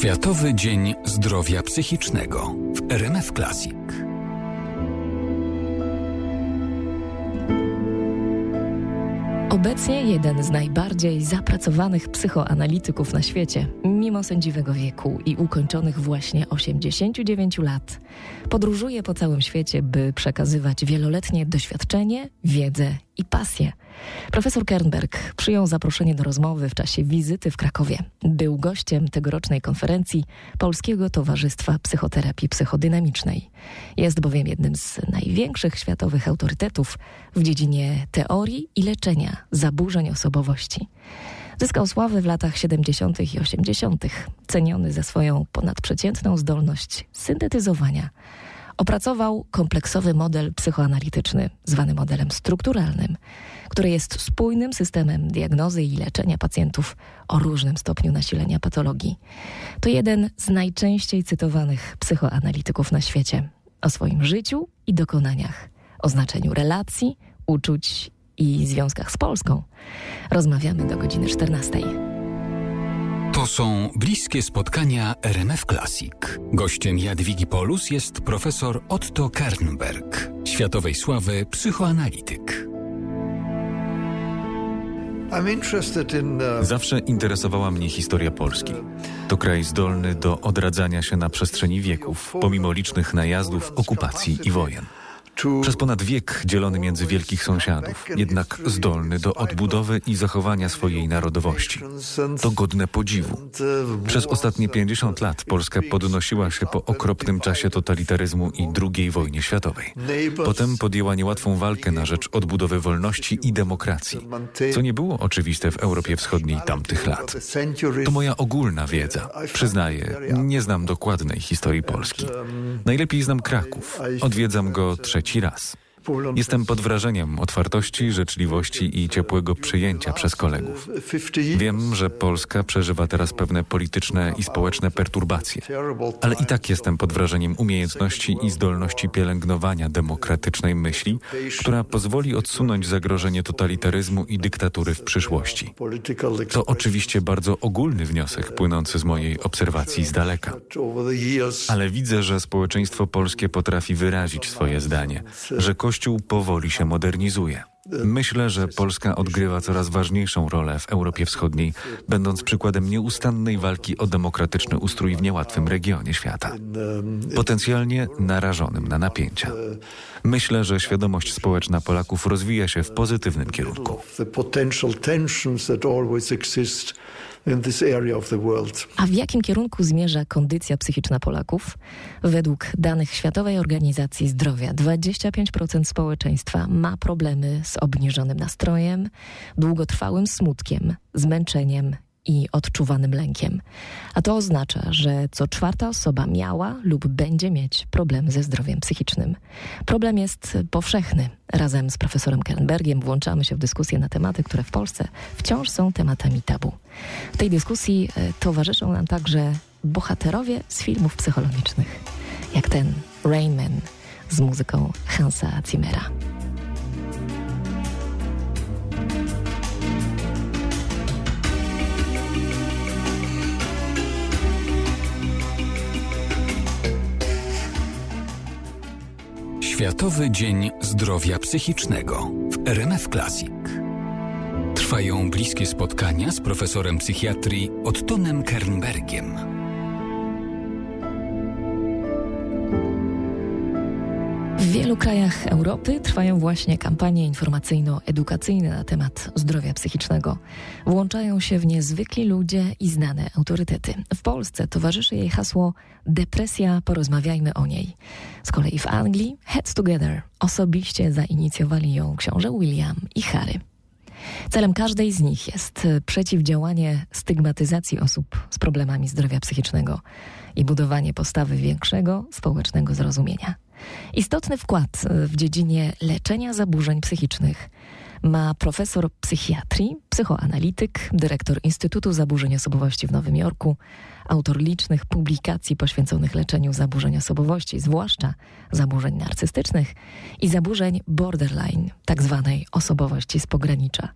Światowy Dzień Zdrowia Psychicznego w RMF Classic. Obecnie jeden z najbardziej zapracowanych psychoanalityków na świecie, mimo sędziwego wieku i ukończonych właśnie 89 lat, podróżuje po całym świecie, by przekazywać wieloletnie doświadczenie, wiedzę i pasję. Profesor Kernberg przyjął zaproszenie do rozmowy w czasie wizyty w Krakowie. Był gościem tegorocznej konferencji Polskiego Towarzystwa Psychoterapii Psychodynamicznej. Jest bowiem jednym z największych światowych autorytetów w dziedzinie teorii i leczenia zaburzeń osobowości. Zyskał sławę w latach 70. i 80., ceniony za swoją ponadprzeciętną zdolność syntetyzowania opracował kompleksowy model psychoanalityczny, zwany modelem strukturalnym, który jest spójnym systemem diagnozy i leczenia pacjentów o różnym stopniu nasilenia patologii. To jeden z najczęściej cytowanych psychoanalityków na świecie. O swoim życiu i dokonaniach, o znaczeniu relacji, uczuć i związkach z Polską. Rozmawiamy do godziny 14. To są bliskie spotkania RMF Classic. Gościem Jadwigi Polus jest profesor Otto Kernberg, światowej sławy psychoanalityk. Uh, Zawsze interesowała mnie historia Polski. To kraj zdolny do odradzania się na przestrzeni wieków, pomimo licznych najazdów, okupacji i wojen. Przez ponad wiek dzielony między wielkich sąsiadów, jednak zdolny do odbudowy i zachowania swojej narodowości. To godne podziwu. Przez ostatnie 50 lat Polska podnosiła się po okropnym czasie totalitaryzmu i II wojnie światowej. Potem podjęła niełatwą walkę na rzecz odbudowy wolności i demokracji, co nie było oczywiste w Europie Wschodniej tamtych lat. To moja ogólna wiedza. Przyznaję, nie znam dokładnej historii Polski. Najlepiej znam Kraków. Odwiedzam go trzeci raz. Jestem pod wrażeniem otwartości, życzliwości i ciepłego przyjęcia przez kolegów. Wiem, że Polska przeżywa teraz pewne polityczne i społeczne perturbacje, ale i tak jestem pod wrażeniem umiejętności i zdolności pielęgnowania demokratycznej myśli, która pozwoli odsunąć zagrożenie totalitaryzmu i dyktatury w przyszłości. To oczywiście bardzo ogólny wniosek płynący z mojej obserwacji z daleka. Ale widzę, że społeczeństwo polskie potrafi wyrazić swoje zdanie, że Kościół powoli się modernizuje. Myślę, że Polska odgrywa coraz ważniejszą rolę w Europie Wschodniej, będąc przykładem nieustannej walki o demokratyczny ustrój w niełatwym regionie świata, potencjalnie narażonym na napięcia. Myślę, że świadomość społeczna Polaków rozwija się w pozytywnym kierunku. A w jakim kierunku zmierza kondycja psychiczna Polaków? Według danych Światowej Organizacji Zdrowia 25% społeczeństwa ma problemy z obniżonym nastrojem, długotrwałym smutkiem, zmęczeniem i odczuwanym lękiem. A to oznacza, że co czwarta osoba miała lub będzie mieć problem ze zdrowiem psychicznym. Problem jest powszechny. Razem z profesorem Kernbergiem włączamy się w dyskusję na tematy, które w Polsce wciąż są tematami tabu. W tej dyskusji e, towarzyszą nam także bohaterowie z filmów psychologicznych, jak ten Rain Man z muzyką Hansa Zimmera. Światowy Dzień Zdrowia Psychicznego w RMF Classic. Trwają bliskie spotkania z profesorem psychiatrii Ottonem Kernbergiem. W wielu krajach Europy trwają właśnie kampanie informacyjno-edukacyjne na temat zdrowia psychicznego. Włączają się w nie zwykli ludzie i znane autorytety. W Polsce towarzyszy jej hasło Depresja, porozmawiajmy o niej. Z kolei w Anglii Heads Together osobiście zainicjowali ją książę William i Harry. Celem każdej z nich jest przeciwdziałanie stygmatyzacji osób z problemami zdrowia psychicznego i budowanie postawy większego społecznego zrozumienia. Istotny wkład w dziedzinie leczenia zaburzeń psychicznych ma profesor psychiatrii, psychoanalityk, dyrektor Instytutu Zaburzeń Osobowości w Nowym Jorku, autor licznych publikacji poświęconych leczeniu zaburzeń osobowości, zwłaszcza zaburzeń narcystycznych i zaburzeń borderline, tak zwanej osobowości z pogranicza.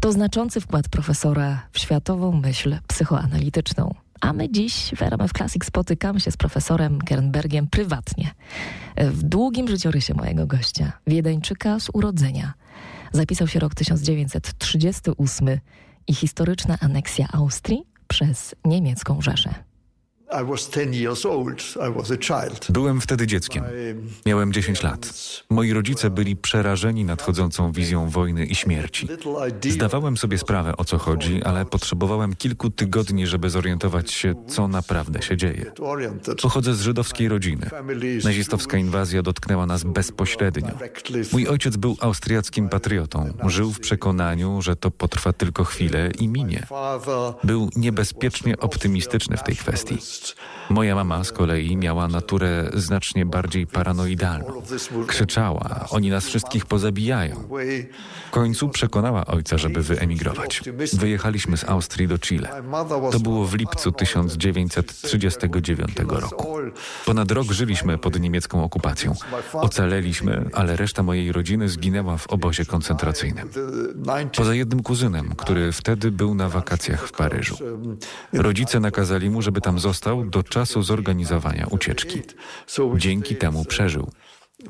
To znaczący wkład profesora w światową myśl psychoanalityczną, A my dziś w RMF Classic spotykamy się z profesorem Kernbergiem prywatnie. W długim życiorysie mojego gościa, Wiedeńczyka z urodzenia. Zapisał się rok 1938 i historyczna aneksja Austrii przez niemiecką Rzeszę. Byłem wtedy dzieckiem. Miałem 10 lat. Moi rodzice byli przerażeni nadchodzącą wizją wojny i śmierci. Zdawałem sobie sprawę o co chodzi, ale potrzebowałem kilku tygodni, żeby zorientować się, co naprawdę się dzieje. Pochodzę z żydowskiej rodziny. Nazistowska inwazja dotknęła nas bezpośrednio. Mój ojciec był austriackim patriotą. Żył w przekonaniu, że to potrwa tylko chwilę i minie. Był niebezpiecznie optymistyczny w tej kwestii. Moja mama z kolei miała naturę znacznie bardziej paranoidalną. Krzyczała, oni nas wszystkich pozabijają. W końcu przekonała ojca, żeby wyemigrować. Wyjechaliśmy z Austrii do Chile. To było w lipcu 1939 roku. Ponad rok żyliśmy pod niemiecką okupacją. Ocaleliśmy, ale reszta mojej rodziny zginęła w obozie koncentracyjnym. Poza jednym kuzynem, który wtedy był na wakacjach w Paryżu. Rodzice nakazali mu, żeby tam został do czasu zorganizowania ucieczki. Dzięki temu przeżył.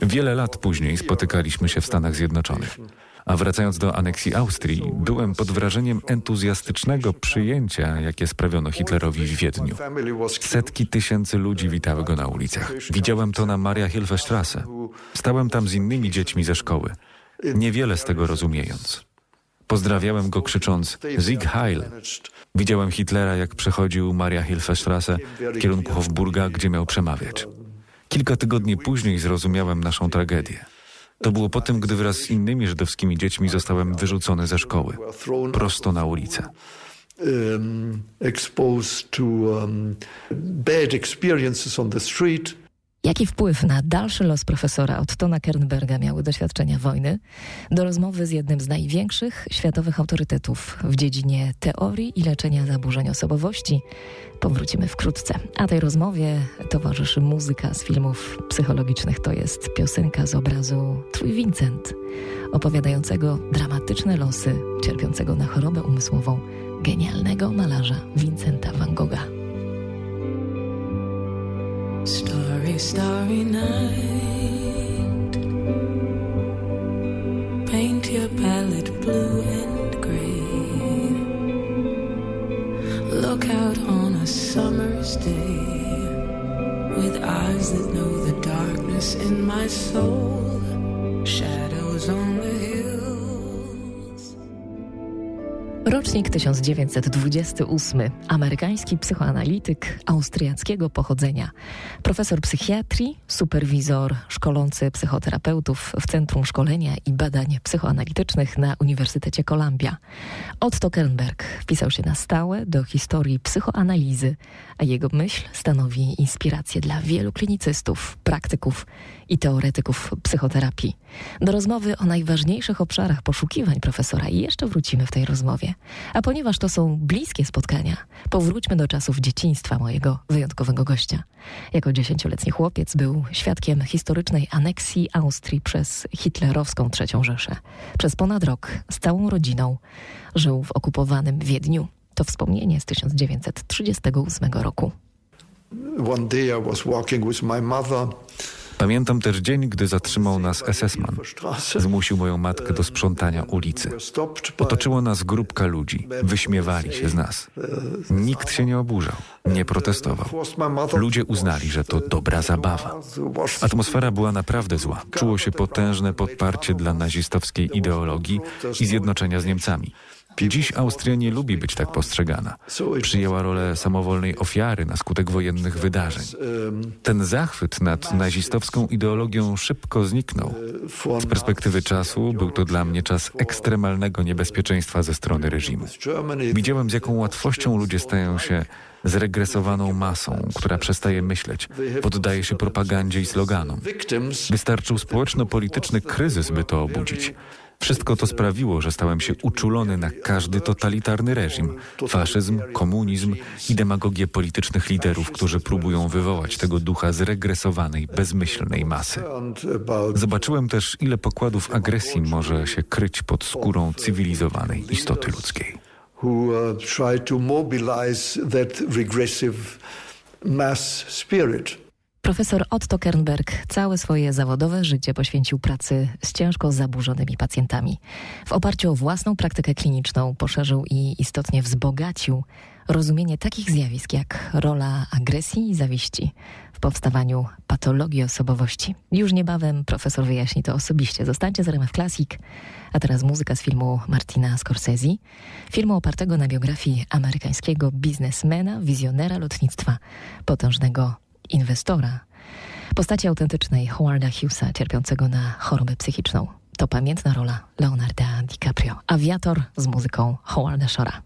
Wiele lat później spotykaliśmy się w Stanach Zjednoczonych. A wracając do aneksji Austrii, byłem pod wrażeniem entuzjastycznego przyjęcia, jakie sprawiono Hitlerowi w Wiedniu. Setki tysięcy ludzi witały go na ulicach. Widziałem to na Maria Hilfestrasse. Stałem tam z innymi dziećmi ze szkoły, niewiele z tego rozumiejąc. Pozdrawiałem go krzycząc Sieg Heil. Widziałem Hitlera, jak przechodził Maria Hilfestrasse w kierunku Hofburga, gdzie miał przemawiać. Kilka tygodni później zrozumiałem naszą tragedię. To było po tym, gdy wraz z innymi żydowskimi dziećmi zostałem wyrzucony ze szkoły, prosto na ulicę. Um, exposed to um, bad experiences on the street. Jaki wpływ na dalszy los profesora Ottona Kernberga miały doświadczenia wojny? Do rozmowy z jednym z największych światowych autorytetów w dziedzinie teorii i leczenia zaburzeń osobowości powrócimy wkrótce. A tej rozmowie towarzyszy muzyka z filmów psychologicznych. To jest piosenka z obrazu Twój Vincent, opowiadającego dramatyczne losy cierpiącego na chorobę umysłową genialnego malarza Vincenta van Gogha. Starry, starry night. Paint your palette blue and gray. Look out on a summer's day with eyes that know the darkness in my soul. Shadows on Rocznik 1928. Amerykański psychoanalityk austriackiego pochodzenia. Profesor psychiatrii, superwizor szkolący psychoterapeutów w Centrum Szkolenia i Badań Psychoanalitycznych na Uniwersytecie Columbia. Otto Kernberg wpisał się na stałe do historii psychoanalizy, a jego myśl stanowi inspirację dla wielu klinicystów, praktyków i teoretyków psychoterapii. Do rozmowy o najważniejszych obszarach poszukiwań profesora jeszcze wrócimy w tej rozmowie. A ponieważ to są bliskie spotkania, powróćmy do czasów dzieciństwa mojego wyjątkowego gościa. Jako dziesięcioletni chłopiec był świadkiem historycznej aneksji Austrii przez hitlerowską III Rzeszę. Przez ponad rok z całą rodziną żył w okupowanym Wiedniu. To wspomnienie z 1938 roku. One day I was walking with my mother. Pamiętam też dzień, gdy zatrzymał nas SS-man. Zmusił moją matkę do sprzątania ulicy. Otoczyło nas grupka ludzi. Wyśmiewali się z nas. Nikt się nie oburzał, nie protestował. Ludzie uznali, że to dobra zabawa. Atmosfera była naprawdę zła. Czuło się potężne podparcie dla nazistowskiej ideologii i zjednoczenia z Niemcami. Dziś Austria nie lubi być tak postrzegana. Przyjęła rolę samowolnej ofiary na skutek wojennych wydarzeń. Ten zachwyt nad nazistowską ideologią szybko zniknął. Z perspektywy czasu był to dla mnie czas ekstremalnego niebezpieczeństwa ze strony reżimu. Widziałem, z jaką łatwością ludzie stają się zregresowaną masą, która przestaje myśleć, poddaje się propagandzie i sloganom. Wystarczył społeczno-polityczny kryzys, by to obudzić. Wszystko to sprawiło, że stałem się uczulony na każdy totalitarny reżim, faszyzm, komunizm i demagogię politycznych liderów, którzy próbują wywołać tego ducha zregresowanej, bezmyślnej masy. Zobaczyłem też, ile pokładów agresji może się kryć pod skórą cywilizowanej istoty ludzkiej. who uh, try to mobilize that regressive mass spirit. Profesor Otto Kernberg całe swoje zawodowe życie poświęcił pracy z ciężko zaburzonymi pacjentami. W oparciu o własną praktykę kliniczną poszerzył i istotnie wzbogacił rozumienie takich zjawisk jak rola agresji i zawiści w powstawaniu patologii osobowości. Już niebawem profesor wyjaśni to osobiście. Zostańcie z RMF Classic, a teraz muzyka z filmu Martina Scorsese, filmu opartego na biografii amerykańskiego biznesmena, wizjonera lotnictwa, potężnego inwestora, postaci autentycznej Howarda Hughesa, cierpiącego na chorobę psychiczną. To pamiętna rola Leonarda DiCaprio, awiator z muzyką Howarda Shora.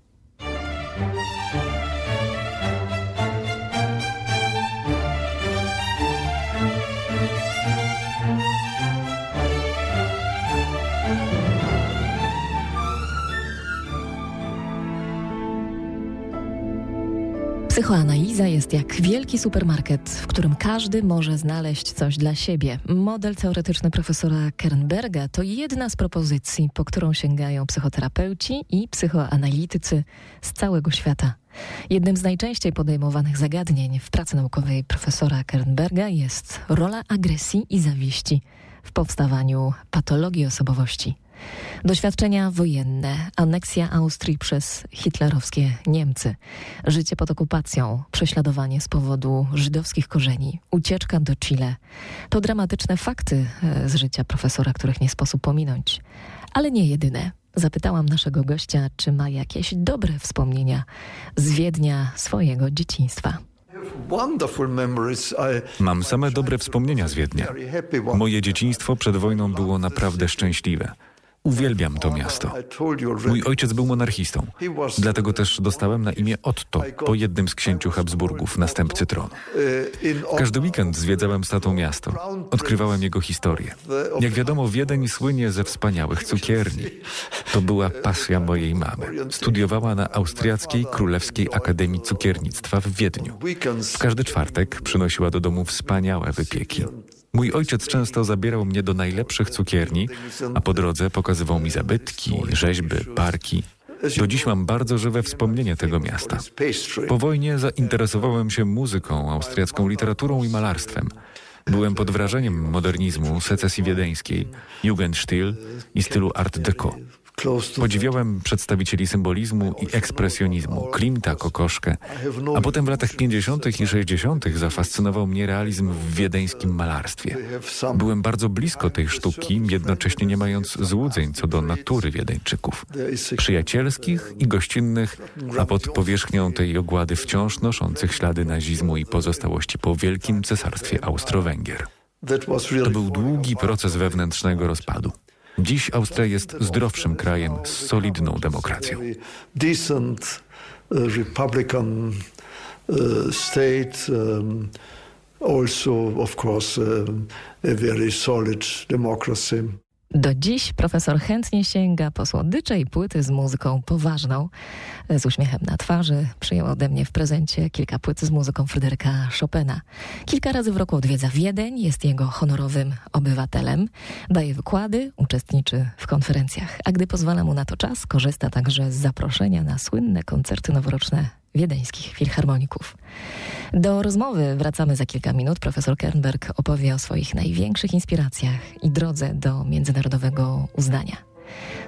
Psychoanaliza jest jak wielki supermarket, w którym każdy może znaleźć coś dla siebie. Model teoretyczny profesora Kernberga to jedna z propozycji, po którą sięgają psychoterapeuci i psychoanalitycy z całego świata. Jednym z najczęściej podejmowanych zagadnień w pracy naukowej profesora Kernberga jest rola agresji i zawiści w powstawaniu patologii osobowości. Doświadczenia wojenne, aneksja Austrii przez hitlerowskie Niemcy, życie pod okupacją, prześladowanie z powodu żydowskich korzeni, ucieczka do Chile. To dramatyczne fakty e, z życia profesora, których nie sposób pominąć. Ale nie jedyne. Zapytałam naszego gościa, czy ma jakieś dobre wspomnienia z Wiednia swojego dzieciństwa. Mam same dobre wspomnienia z Wiednia. Moje dzieciństwo przed wojną było naprawdę szczęśliwe. Uwielbiam to miasto. Mój ojciec był monarchistą, dlatego też dostałem na imię Otto po jednym z księciu Habsburgów, następcy tronu. Każdy weekend zwiedzałem z tatą miasto. Odkrywałem jego historię. Jak wiadomo, Wiedeń słynie ze wspaniałych cukierni. To była pasja mojej mamy. Studiowała na Austriackiej Królewskiej Akademii Cukiernictwa w Wiedniu. W każdy czwartek przynosiła do domu wspaniałe wypieki. Mój ojciec często zabierał mnie do najlepszych cukierni, a po drodze pokazywał mi zabytki, rzeźby, parki. Do dziś mam bardzo żywe wspomnienie tego miasta. Po wojnie zainteresowałem się muzyką, austriacką literaturą i malarstwem. Byłem pod wrażeniem modernizmu, secesji wiedeńskiej, Jugendstil i stylu Art Deco. Podziwiałem przedstawicieli symbolizmu i ekspresjonizmu, Klimta, Kokoszkę, a potem w latach 50. i 60. zafascynował mnie realizm w wiedeńskim malarstwie. Byłem bardzo blisko tej sztuki, jednocześnie nie mając złudzeń co do natury Wiedeńczyków. Przyjacielskich i gościnnych, a pod powierzchnią tej ogłady wciąż noszących ślady nazizmu i pozostałości po Wielkim Cesarstwie Austro-Węgier. To był długi proces wewnętrznego rozpadu. Dziś Austria jest zdrowszym krajem z solidną demokracją. Decent uh, republican uh, state, um, also of course a very solid democracy. Do dziś profesor chętnie sięga po słodycze i płyty z muzyką poważną. Z uśmiechem na twarzy przyjął ode mnie w prezencie kilka płyt z muzyką Fryderyka Chopina. Kilka razy w roku odwiedza Wiedeń, jest jego honorowym obywatelem, daje wykłady, uczestniczy w konferencjach, a gdy pozwala mu na to czas, korzysta także z zaproszenia na słynne koncerty noworoczne wiedeńskich filharmoników. Do rozmowy wracamy za kilka minut. Profesor Kernberg opowie o swoich największych inspiracjach i drodze do międzynarodowego uznania.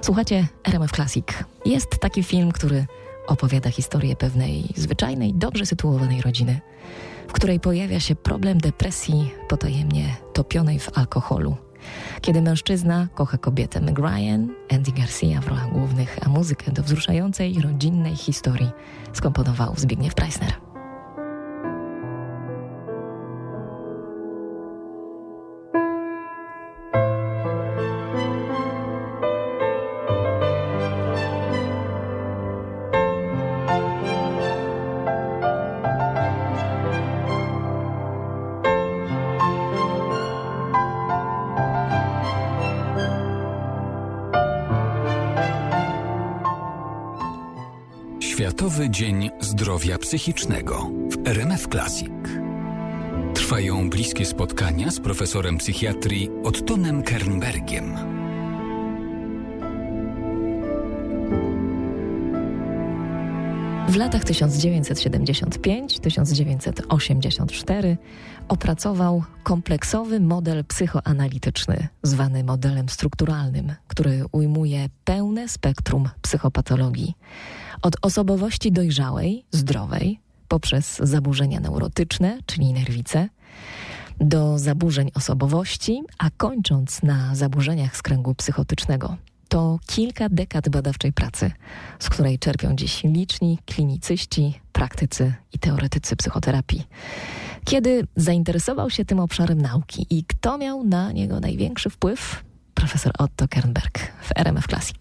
Słuchacie RMF Classic. Jest taki film, który opowiada historię pewnej zwyczajnej, dobrze sytuowanej rodziny, w której pojawia się problem depresji potajemnie topionej w alkoholu. Kiedy mężczyzna kocha kobietę Meg Ryan, Andy Garcia w rolach głównych, a muzykę do wzruszającej rodzinnej historii skomponował Zbigniew Preissner. Psychicznego w RMF Classic. Trwają bliskie spotkania z profesorem psychiatrii Ottonem Kernbergiem. W latach 1975-1984 opracował kompleksowy model psychoanalityczny, zwany modelem strukturalnym, który ujmuje pełne spektrum psychopatologii. Od osobowości dojrzałej, zdrowej, poprzez zaburzenia neurotyczne, czyli nerwice, do zaburzeń osobowości, a kończąc na zaburzeniach z kręgu psychotycznego. To kilka dekad badawczej pracy, z której czerpią dziś liczni klinicyści, praktycy i teoretycy psychoterapii. Kiedy zainteresował się tym obszarem nauki i kto miał na niego największy wpływ? Profesor Otto Kernberg w RMF Classic.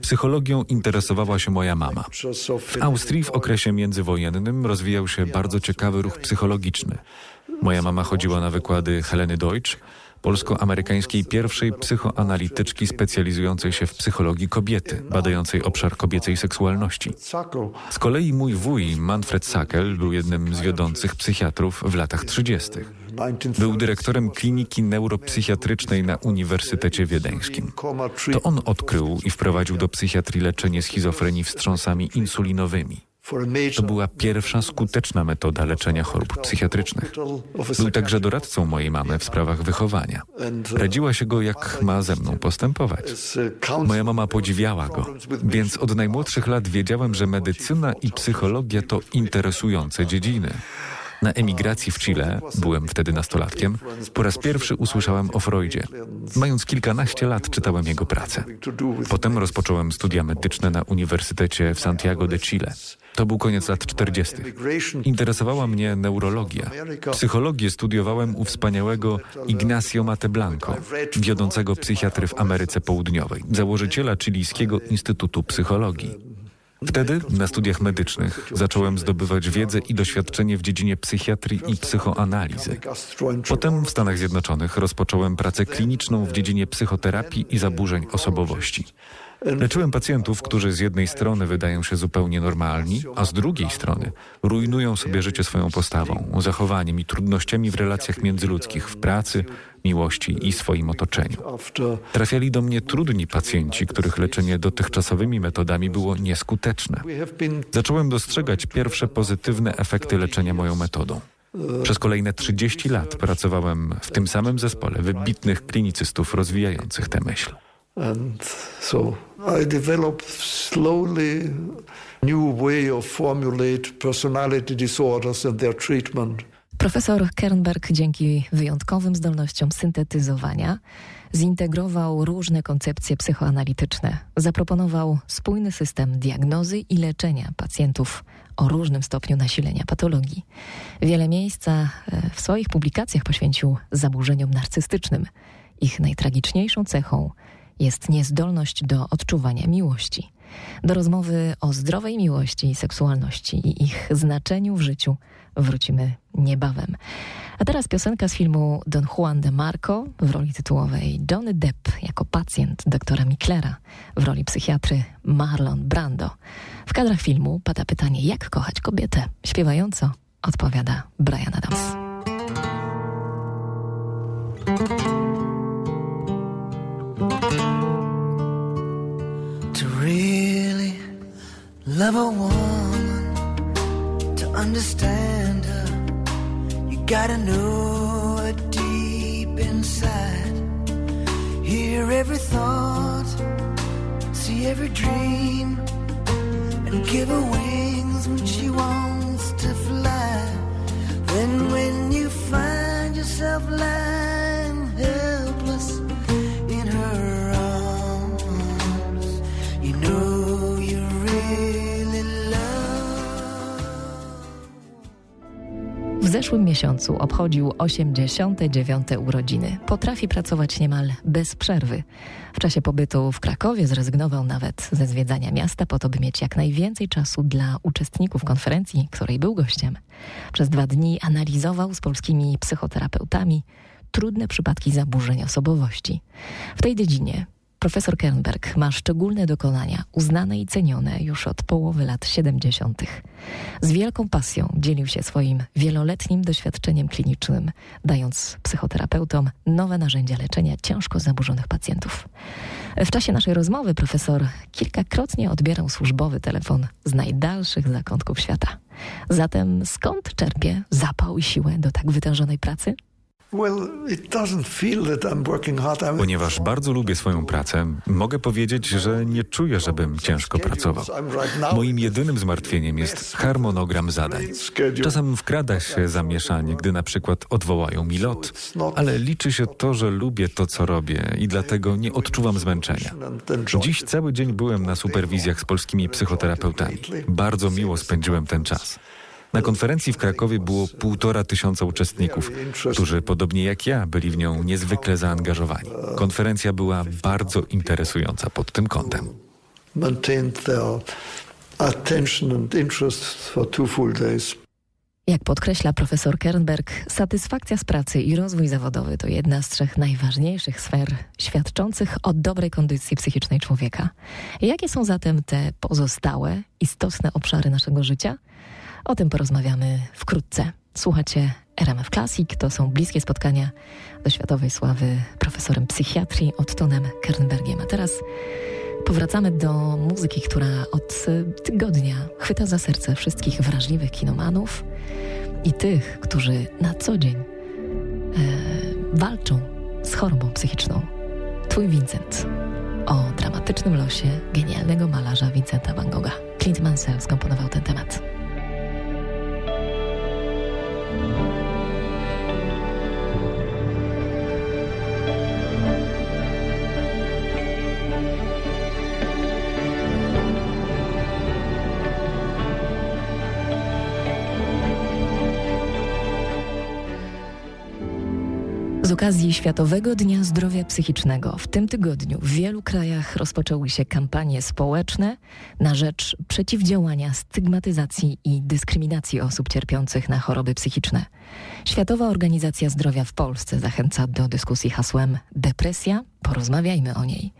Psychologią interesowała się moja mama. W Austrii w okresie międzywojennym rozwijał się bardzo ciekawy ruch psychologiczny. Moja mama chodziła na wykłady Heleny Deutsch, polsko-amerykańskiej pierwszej psychoanalityczki specjalizującej się w psychologii kobiety, badającej obszar kobiecej seksualności. Z kolei mój wuj, Manfred Sackel, był jednym z wiodących psychiatrów w latach 30. Był dyrektorem kliniki neuropsychiatrycznej na Uniwersytecie Wiedeńskim. To on odkrył i wprowadził do psychiatrii leczenie schizofrenii wstrząsami insulinowymi. To była pierwsza skuteczna metoda leczenia chorób psychiatrycznych. Był także doradcą mojej mamy w sprawach wychowania. Radziła się go, jak ma ze mną postępować. Moja mama podziwiała go, więc od najmłodszych lat wiedziałem, że medycyna i psychologia to interesujące dziedziny. Na emigracji w Chile, byłem wtedy nastolatkiem, po raz pierwszy usłyszałem o Freudzie. Mając kilkanaście lat czytałem jego pracę. Potem rozpocząłem studia medyczne na Uniwersytecie w Santiago de Chile. To był koniec lat 40. Interesowała mnie neurologia. Psychologię studiowałem u wspaniałego Ignacio Mateblanco, wiodącego psychiatry w Ameryce Południowej, założyciela chilijskiego Instytutu Psychologii. Wtedy na studiach medycznych zacząłem zdobywać wiedzę i doświadczenie w dziedzinie psychiatrii i psychoanalizy. Potem w Stanach Zjednoczonych rozpocząłem pracę kliniczną w dziedzinie psychoterapii i zaburzeń osobowości. Leczyłem pacjentów, którzy z jednej strony wydają się zupełnie normalni, a z drugiej strony rujnują sobie życie swoją postawą, zachowaniem i trudnościami w relacjach międzyludzkich, w pracy, miłości i swoim otoczeniu. Trafiali do mnie trudni pacjenci, których leczenie dotychczasowymi metodami było nieskuteczne. Zacząłem dostrzegać pierwsze pozytywne efekty leczenia moją metodą. Przez kolejne 30 lat pracowałem w tym samym zespole wybitnych klinicystów rozwijających tę myśl. New way of formulate personality disorders and their treatment. Profesor Kernberg dzięki wyjątkowym zdolnościom syntetyzowania zintegrował różne koncepcje psychoanalityczne. Zaproponował spójny system diagnozy i leczenia pacjentów o różnym stopniu nasilenia patologii. Wiele miejsca e, w swoich publikacjach poświęcił zaburzeniom narcystycznym. Ich najtragiczniejszą cechą jest niezdolność do odczuwania miłości. Do rozmowy o zdrowej miłości i seksualności i ich znaczeniu w życiu wrócimy niebawem. A teraz piosenka z filmu Don Juan de Marco w roli tytułowej Johnny Depp jako pacjent doktora Miklera w roli psychiatry Marlon Brando. W kadrach filmu pada pytanie, jak kochać kobietę? Śpiewająco odpowiada Brian Adams. To really love a woman, to understand gotta know her deep inside. Hear every thought, see every dream, and give her wings when she wants to fly. Then when you find yourself lying zeszłym miesiącu obchodził 89. urodziny. Potrafi pracować niemal bez przerwy. W czasie pobytu w Krakowie zrezygnował nawet ze zwiedzania miasta po to, by mieć jak najwięcej czasu dla uczestników konferencji, której był gościem. Przez dwa dni analizował z polskimi psychoterapeutami trudne przypadki zaburzeń osobowości. W tej dziedzinie Profesor Kernberg ma szczególne dokonania, uznane i cenione już od połowy lat 70. Z wielką pasją dzielił się swoim wieloletnim doświadczeniem klinicznym, dając psychoterapeutom nowe narzędzia leczenia ciężko zaburzonych pacjentów. W czasie naszej rozmowy profesor kilkakrotnie odbierał służbowy telefon z najdalszych zakątków świata. Zatem skąd czerpie zapał i siłę do tak wytężonej pracy? Ponieważ bardzo lubię swoją pracę, mogę powiedzieć, że nie czuję, żebym ciężko pracował. Moim jedynym zmartwieniem jest harmonogram zadań. Czasem wkrada się zamieszanie, gdy na przykład odwołają mi lot, ale liczy się to, że lubię to, co robię i dlatego nie odczuwam zmęczenia. Dziś cały dzień byłem na superwizjach z polskimi psychoterapeutami. Bardzo miło spędziłem ten czas. Na konferencji w Krakowie było półtora tysiąca uczestników, którzy podobnie jak ja byli w nią niezwykle zaangażowani. Konferencja była bardzo interesująca pod tym kątem. Jak podkreśla profesor Kernberg, satysfakcja z pracy i rozwój zawodowy to jedna z trzech najważniejszych sfer świadczących o dobrej kondycji psychicznej człowieka. Jakie są zatem te pozostałe, istotne obszary naszego życia? O tym porozmawiamy wkrótce. Słuchacie RMF Classic, to są bliskie spotkania do światowej sławy profesorem psychiatrii Ottonem Kernbergiem. A teraz powracamy do muzyki, która od tygodnia chwyta za serce wszystkich wrażliwych kinomanów i tych, którzy na co dzień e, walczą z chorobą psychiczną. Twój Vincent o dramatycznym losie genialnego malarza Vincenta van Gogha. Clint Mansell skomponował ten temat. Bye. Z okazji Światowego Dnia Zdrowia Psychicznego w tym tygodniu w wielu krajach rozpoczęły się kampanie społeczne na rzecz przeciwdziałania stygmatyzacji i dyskryminacji osób cierpiących na choroby psychiczne. Światowa Organizacja Zdrowia w Polsce zachęca do dyskusji hasłem Depresja, porozmawiajmy o niej.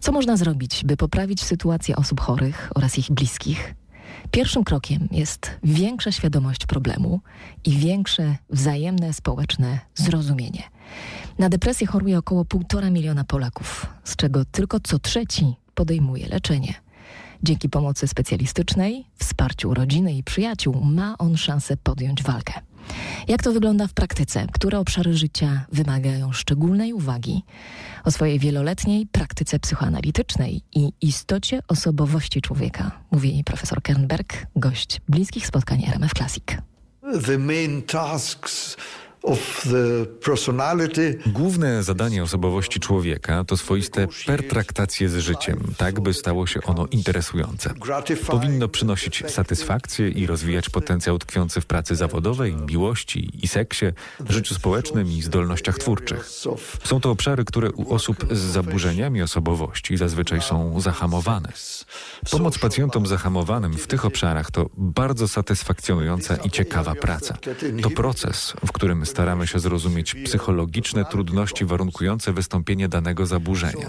Co można zrobić, by poprawić sytuację osób chorych oraz ich bliskich? Pierwszym krokiem jest większa świadomość problemu i większe wzajemne społeczne zrozumienie. Na depresję choruje około 1,5 miliona Polaków, z czego tylko co trzeci podejmuje leczenie. Dzięki pomocy specjalistycznej, wsparciu rodziny i przyjaciół ma on szansę podjąć walkę. Jak to wygląda w praktyce? Które obszary życia wymagają szczególnej uwagi? O swojej wieloletniej praktyce psychoanalitycznej i istocie osobowości człowieka mówi profesor Kernberg, gość bliskich spotkań RMF Classic. The main tasks Główne zadanie osobowości człowieka to swoiste pertraktacje z życiem, tak by stało się ono interesujące. Powinno przynosić satysfakcję i rozwijać potencjał tkwiący w pracy zawodowej, miłości i seksie, życiu społecznym i zdolnościach twórczych. Są to obszary, które u osób z zaburzeniami osobowości zazwyczaj są zahamowane. Pomoc pacjentom zahamowanym w tych obszarach to bardzo satysfakcjonująca i ciekawa praca. To proces, w którym staramy się zrozumieć psychologiczne trudności warunkujące wystąpienie danego zaburzenia.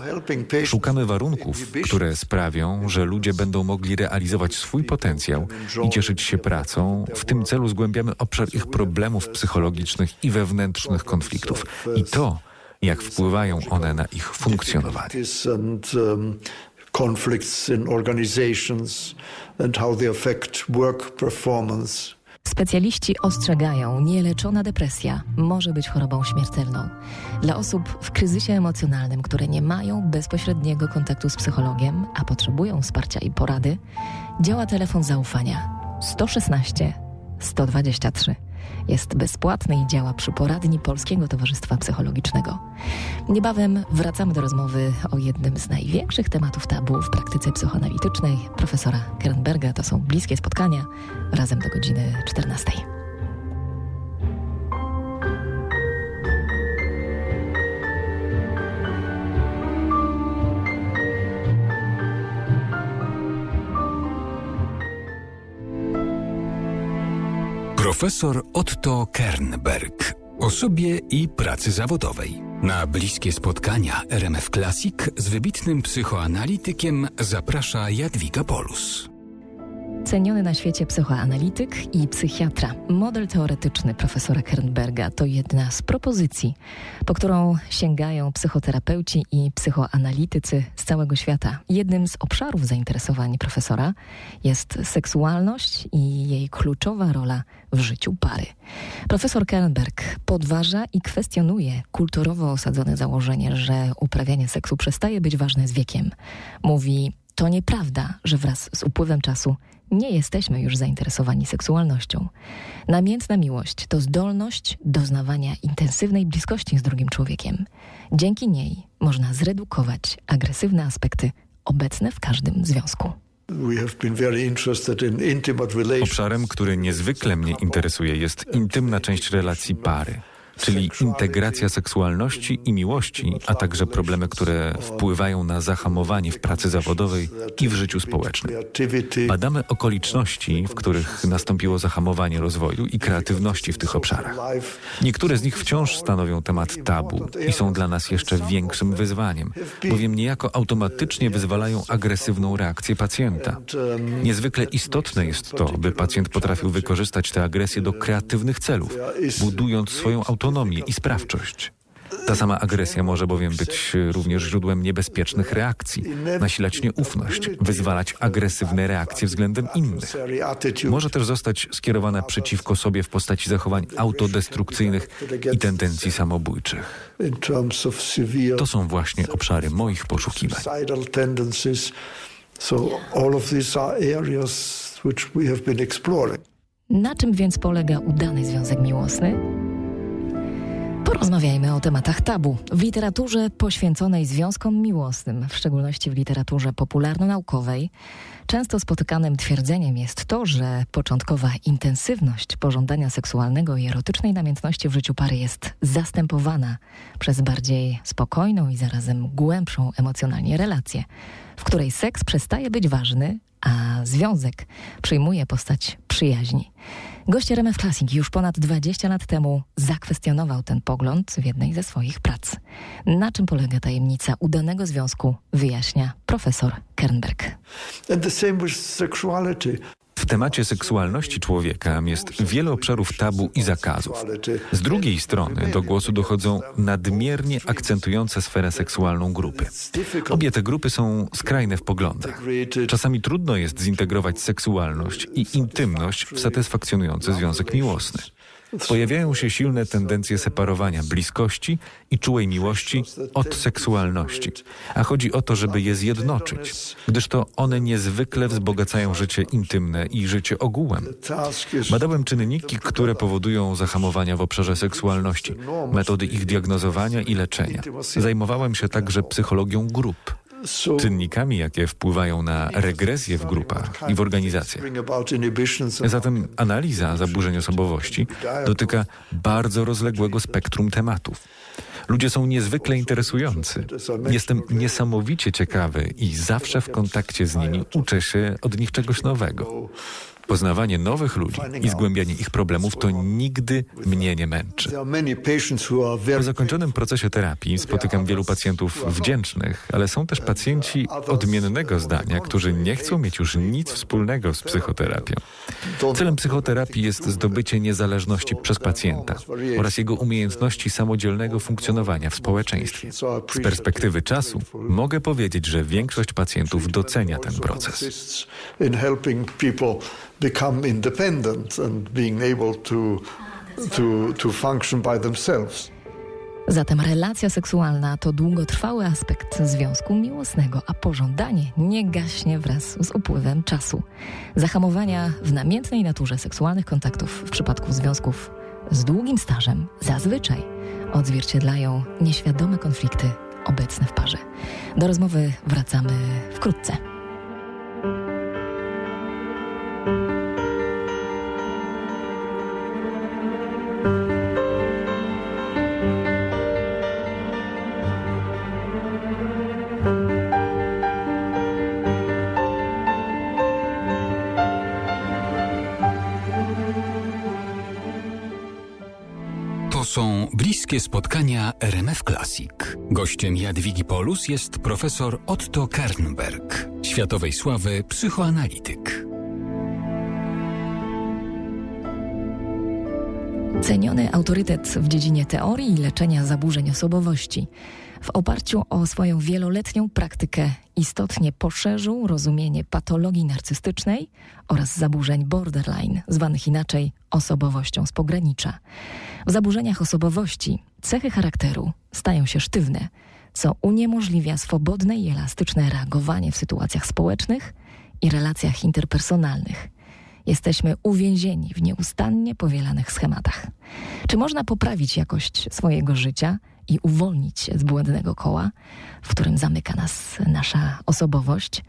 Szukamy warunków, które sprawią, że ludzie będą mogli realizować swój potencjał i cieszyć się pracą. W tym celu zgłębiamy obszar ich problemów psychologicznych i wewnętrznych konfliktów. I to, jak wpływają one na ich funkcjonowanie. conflicts in organizations and how they affect work performance. Specjaliści ostrzegają, nieleczona depresja może być chorobą śmiertelną. Dla osób w kryzysie emocjonalnym, które nie mają bezpośredniego kontaktu z psychologiem, a potrzebują wsparcia i porady, działa telefon zaufania 116 123 jest bezpłatny i działa przy poradni Polskiego Towarzystwa Psychologicznego. Niebawem wracamy do rozmowy o jednym z największych tematów tabu w praktyce psychoanalitycznej profesora Kernberga. To są bliskie spotkania razem do godziny 14. Profesor Otto Kernberg o sobie i pracy zawodowej. Na bliskie spotkania RMF Classic z wybitnym psychoanalitykiem zaprasza Jadwiga Polus. Ceniony na świecie psychoanalityk i psychiatra, model teoretyczny profesora Kernberga to jedna z propozycji, po którą sięgają psychoterapeuci i psychoanalitycy z całego świata. Jednym z obszarów zainteresowań profesora jest seksualność i jej kluczowa rola w życiu pary. Profesor Kernberg podważa i kwestionuje kulturowo osadzone założenie, że uprawianie seksu przestaje być ważne z wiekiem. Mówi, to nieprawda, że wraz z upływem czasu nie jesteśmy już zainteresowani seksualnością. Namiętna miłość to zdolność doznawania intensywnej bliskości z drugim człowiekiem. Dzięki niej można zredukować agresywne aspekty obecne w każdym związku. Obszarem, który niezwykle mnie interesuje, jest intymna część relacji pary czyli integracja seksualności i miłości, a także problemy, które wpływają na zahamowanie w pracy zawodowej i w życiu społecznym. Badamy okoliczności, w których nastąpiło zahamowanie rozwoju i kreatywności w tych obszarach. Niektóre z nich wciąż stanowią temat tabu i są dla nas jeszcze większym wyzwaniem, bowiem niejako automatycznie wyzwalają agresywną reakcję pacjenta. Niezwykle istotne jest to, by pacjent potrafił wykorzystać tę agresję do kreatywnych celów, budując swoją autonomię autonomię i sprawczość. Ta sama agresja może bowiem być również źródłem niebezpiecznych reakcji, nasilać nieufność, wyzwalać agresywne reakcje względem innych. Może też zostać skierowana przeciwko sobie w postaci zachowań autodestrukcyjnych i tendencji samobójczych. To są właśnie obszary moich poszukiwań. Na czym więc polega udany związek miłosny? Porozmawiajmy o tematach tabu. W literaturze poświęconej związkom miłosnym, w szczególności w literaturze popularno-naukowej, często spotykanym twierdzeniem jest to, że początkowa intensywność pożądania seksualnego i erotycznej namiętności w życiu pary jest zastępowana przez bardziej spokojną i zarazem głębszą emocjonalnie relację, w której seks przestaje być ważny, a związek przyjmuje postać przyjaźni. Gość RMF Classic już ponad 20 lat temu zakwestionował ten pogląd w jednej ze swoich prac. Na czym polega tajemnica udanego związku, wyjaśnia profesor Kernberg. W temacie seksualności człowieka jest wiele obszarów tabu i zakazów. Z drugiej strony do głosu dochodzą nadmiernie akcentujące sferę seksualną grupy. Obie te grupy są skrajne w poglądach. Czasami trudno jest zintegrować seksualność i intymność w satysfakcjonujący związek miłosny. Pojawiają się silne tendencje separowania bliskości i czułej miłości od seksualności, a chodzi o to, żeby je zjednoczyć, gdyż to one niezwykle wzbogacają życie intymne i życie ogółem. Badałem czynniki, które powodują zahamowania w obszarze seksualności, metody ich diagnozowania i leczenia. Zajmowałem się także psychologią grup czynnikami, jakie wpływają na regresję w grupach i w organizacjach. Zatem analiza zaburzeń osobowości dotyka bardzo rozległego spektrum tematów. Ludzie są niezwykle interesujący. Jestem niesamowicie ciekawy i zawsze w kontakcie z nimi uczę się od nich czegoś nowego. Poznawanie nowych ludzi i zgłębianie ich problemów to nigdy mnie nie męczy. W zakończonym procesie terapii spotykam wielu pacjentów wdzięcznych, ale są też pacjenci odmiennego zdania, którzy nie chcą mieć już nic wspólnego z psychoterapią. Celem psychoterapii jest zdobycie niezależności przez pacjenta oraz jego umiejętności samodzielnego funkcjonowania w społeczeństwie. Z perspektywy czasu mogę powiedzieć, że większość pacjentów docenia ten proces become independent and being able to, to, to function by themselves. Zatem relacja seksualna to długotrwały aspekt związku miłosnego, a pożądanie nie gaśnie wraz z upływem czasu. Zahamowania w namiętnej naturze seksualnych kontaktów w przypadku związków z długim stażem zazwyczaj odzwierciedlają nieświadome konflikty obecne w parze. Do rozmowy wracamy wkrótce. Spotkania RMF Classic. Gościem Jadwigi Polus jest profesor Otto Kernberg, światowej sławy psychoanalityk. Ceniony autorytet w dziedzinie teorii i leczenia zaburzeń osobowości. W oparciu o swoją wieloletnią praktykę istotnie poszerzył rozumienie patologii narcystycznej oraz zaburzeń borderline, zwanych inaczej osobowością z pogranicza. W zaburzeniach osobowości cechy charakteru stają się sztywne, co uniemożliwia swobodne i elastyczne reagowanie w sytuacjach społecznych i relacjach interpersonalnych. Jesteśmy uwięzieni w nieustannie powielanych schematach. Czy można poprawić jakość swojego życia i uwolnić się z błędnego koła, w którym zamyka nas nasza osobowość?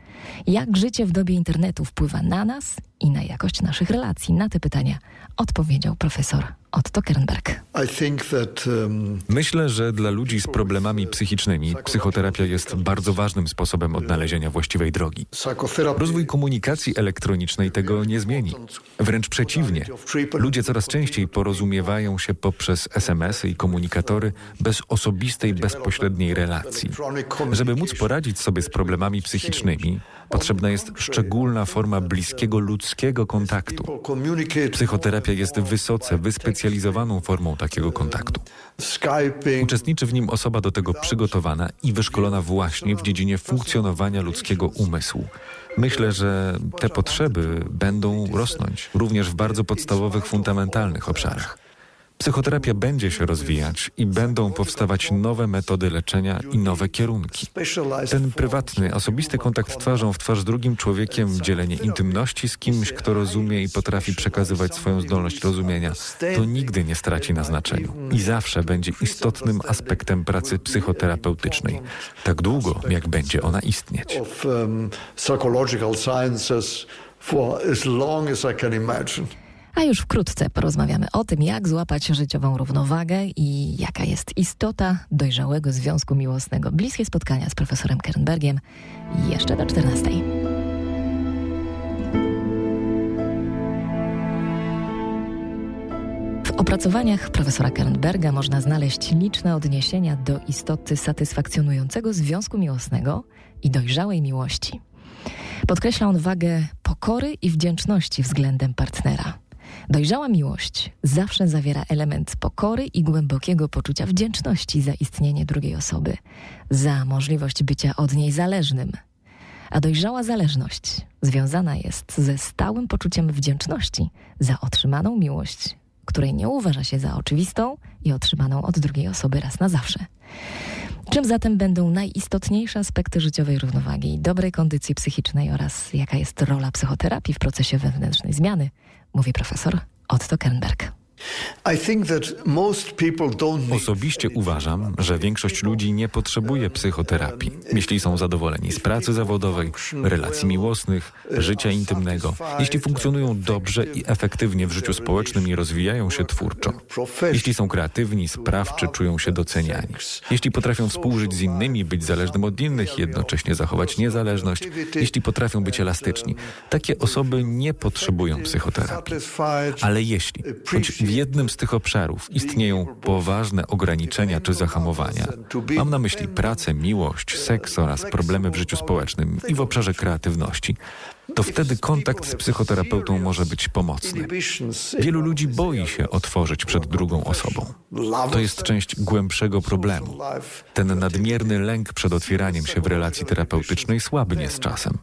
Jak życie w dobie internetu wpływa na nas i na jakość naszych relacji? Na te pytania odpowiedział profesor Otto Kernberg. Um, Myślę, że dla ludzi z problemami psychicznymi psychoterapia jest bardzo ważnym sposobem odnalezienia właściwej drogi. Rozwój komunikacji elektronicznej tego nie zmieni. Wręcz przeciwnie. Ludzie coraz częściej porozumiewają się poprzez SMS-y i komunikatory bez osobistej, bezpośredniej relacji. Żeby móc poradzić sobie z problemami psychicznymi, potrzebna jest szczególna forma bliskiego ludzkiego kontaktu. Psychoterapia jest wysoce wyspecjalizowaną formą takiego kontaktu. Uczestniczy w nim osoba do tego przygotowana i wyszkolona właśnie w dziedzinie funkcjonowania ludzkiego umysłu. Myślę, że te potrzeby będą rosnąć również w bardzo podstawowych, fundamentalnych obszarach. Psychoterapia będzie się rozwijać i będą powstawać nowe metody leczenia i nowe kierunki. Ten prywatny, osobisty kontakt twarzą w twarz z drugim człowiekiem, dzielenie intymności z kimś, kto rozumie i potrafi przekazywać swoją zdolność rozumienia, to nigdy nie straci na znaczeniu i zawsze będzie istotnym aspektem pracy psychoterapeutycznej, tak długo jak będzie ona istnieć. For as long as I can imagine. A już wkrótce porozmawiamy o tym, jak złapać życiową równowagę i jaka jest istota dojrzałego związku miłosnego. Bliskie spotkania z profesorem Kernbergiem jeszcze do 14. W opracowaniach profesora Kernberga można znaleźć liczne odniesienia do istoty satysfakcjonującego związku miłosnego i dojrzałej miłości. Podkreśla on wagę pokory i wdzięczności względem partnera. Dojrzała miłość zawsze zawiera element pokory i głębokiego poczucia wdzięczności za istnienie drugiej osoby, za możliwość bycia od niej zależnym. A dojrzała zależność związana jest ze stałym poczuciem wdzięczności za otrzymaną miłość, której nie uważa się za oczywistą i otrzymaną od drugiej osoby raz na zawsze. Czym zatem będą najistotniejsze aspekty życiowej równowagi dobrej kondycji psychicznej oraz jaka jest rola psychoterapii w procesie wewnętrznej zmiany, mówi profesor Otto Kernberg. Osobiście uważam, że większość ludzi nie potrzebuje psychoterapii, jeśli są zadowoleni z pracy zawodowej, relacji miłosnych, życia intymnego, jeśli funkcjonują dobrze i efektywnie w życiu społecznym i rozwijają się twórczo, jeśli są kreatywni, sprawczy, czują się doceniani, jeśli potrafią współżyć z innymi, być zależnym od innych, jednocześnie zachować niezależność, jeśli potrafią być elastyczni. Takie osoby nie potrzebują psychoterapii. Ale jeśli, choć jednym z tych obszarów istnieją poważne ograniczenia czy zahamowania. Mam na myśli pracę, miłość, seks oraz problemy w życiu społecznym i w obszarze kreatywności to wtedy kontakt z psychoterapeutą może być pomocny. Wielu ludzi boi się otworzyć przed drugą osobą. To jest część głębszego problemu. Ten nadmierny lęk przed otwieraniem się w relacji terapeutycznej słabnie z czasem.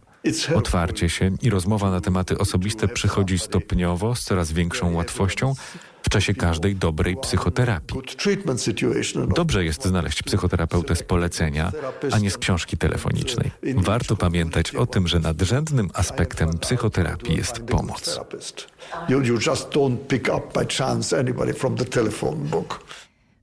Otwarcie się i rozmowa na tematy osobiste przychodzi stopniowo, z coraz większą łatwością w czasie każdej dobrej psychoterapii. Dobrze jest znaleźć psychoterapeutę z polecenia, a nie z książki telefonicznej. Warto pamiętać o tym, że nadrzędnym aspektem psychoterapii jest pomoc. You just don't pick up by chance anybody from the telephone book.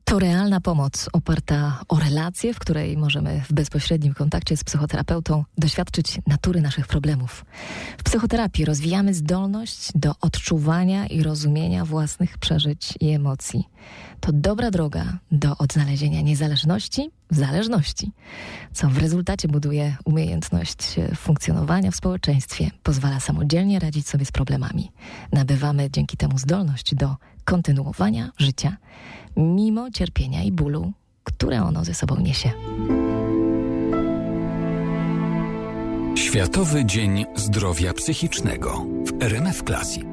To realna pomoc oparta o relacje, w której możemy w bezpośrednim kontakcie z psychoterapeutą doświadczyć natury naszych problemów. W psychoterapii rozwijamy zdolność do odczuwania i rozumienia własnych przeżyć i emocji. To dobra droga do odnalezienia niezależności w zależności, co w rezultacie buduje umiejętność funkcjonowania w społeczeństwie, pozwala samodzielnie radzić sobie z problemami. Nabywamy dzięki temu zdolność do kontynuowania życia, mimo cierpienia i bólu, które ono ze sobą niesie. Światowy Dzień Zdrowia Psychicznego w RMF Classic.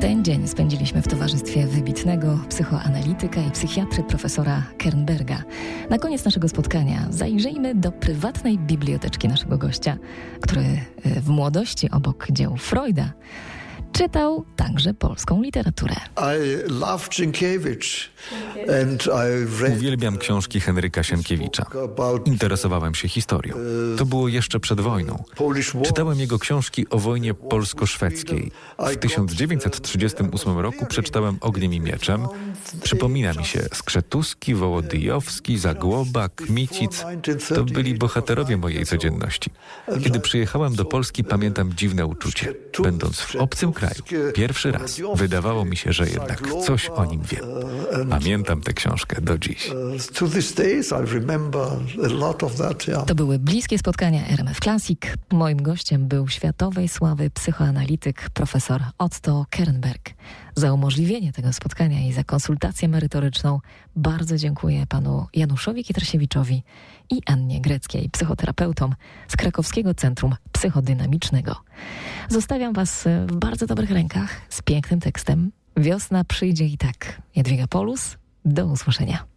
Ten dzień spędziliśmy w towarzystwie wybitnego psychoanalityka i psychiatry profesora Kernberga. Na koniec naszego spotkania zajrzyjmy do prywatnej biblioteczki naszego gościa, który e, w młodości obok dzieł Freuda czytał także polską literaturę. Uwielbiam książki Henryka Sienkiewicza. Interesowałem się historią. To było jeszcze przed wojną. Czytałem jego książki o wojnie polsko-szwedzkiej. W 1938 roku przeczytałem Ogniem i Mieczem. Przypomina mi się Skrzetuski, Wołodyjowski, Zagłoba, Kmicic. To byli bohaterowie mojej codzienności. Kiedy przyjechałem do Polski, pamiętam dziwne uczucie. Będąc w obcym kraju, kraju. Pierwszy raz wydawało mi się, że jednak coś o nim wiem. Pamiętam tę książkę do dziś. To były bliskie spotkania RMF Classic. Moim gościem był światowej sławy psychoanalityk profesor Otto Kernberg. Za umożliwienie tego spotkania i za konsultację merytoryczną bardzo dziękuję panu Januszowi Kietrasiewiczowi i Annie Greckiej, psychoterapeutom z Krakowskiego Centrum Psychodynamicznego. Zostawiam was w bardzo dobrych rękach z pięknym tekstem. Wiosna przyjdzie i tak. Jadwiga Polus, do usłyszenia.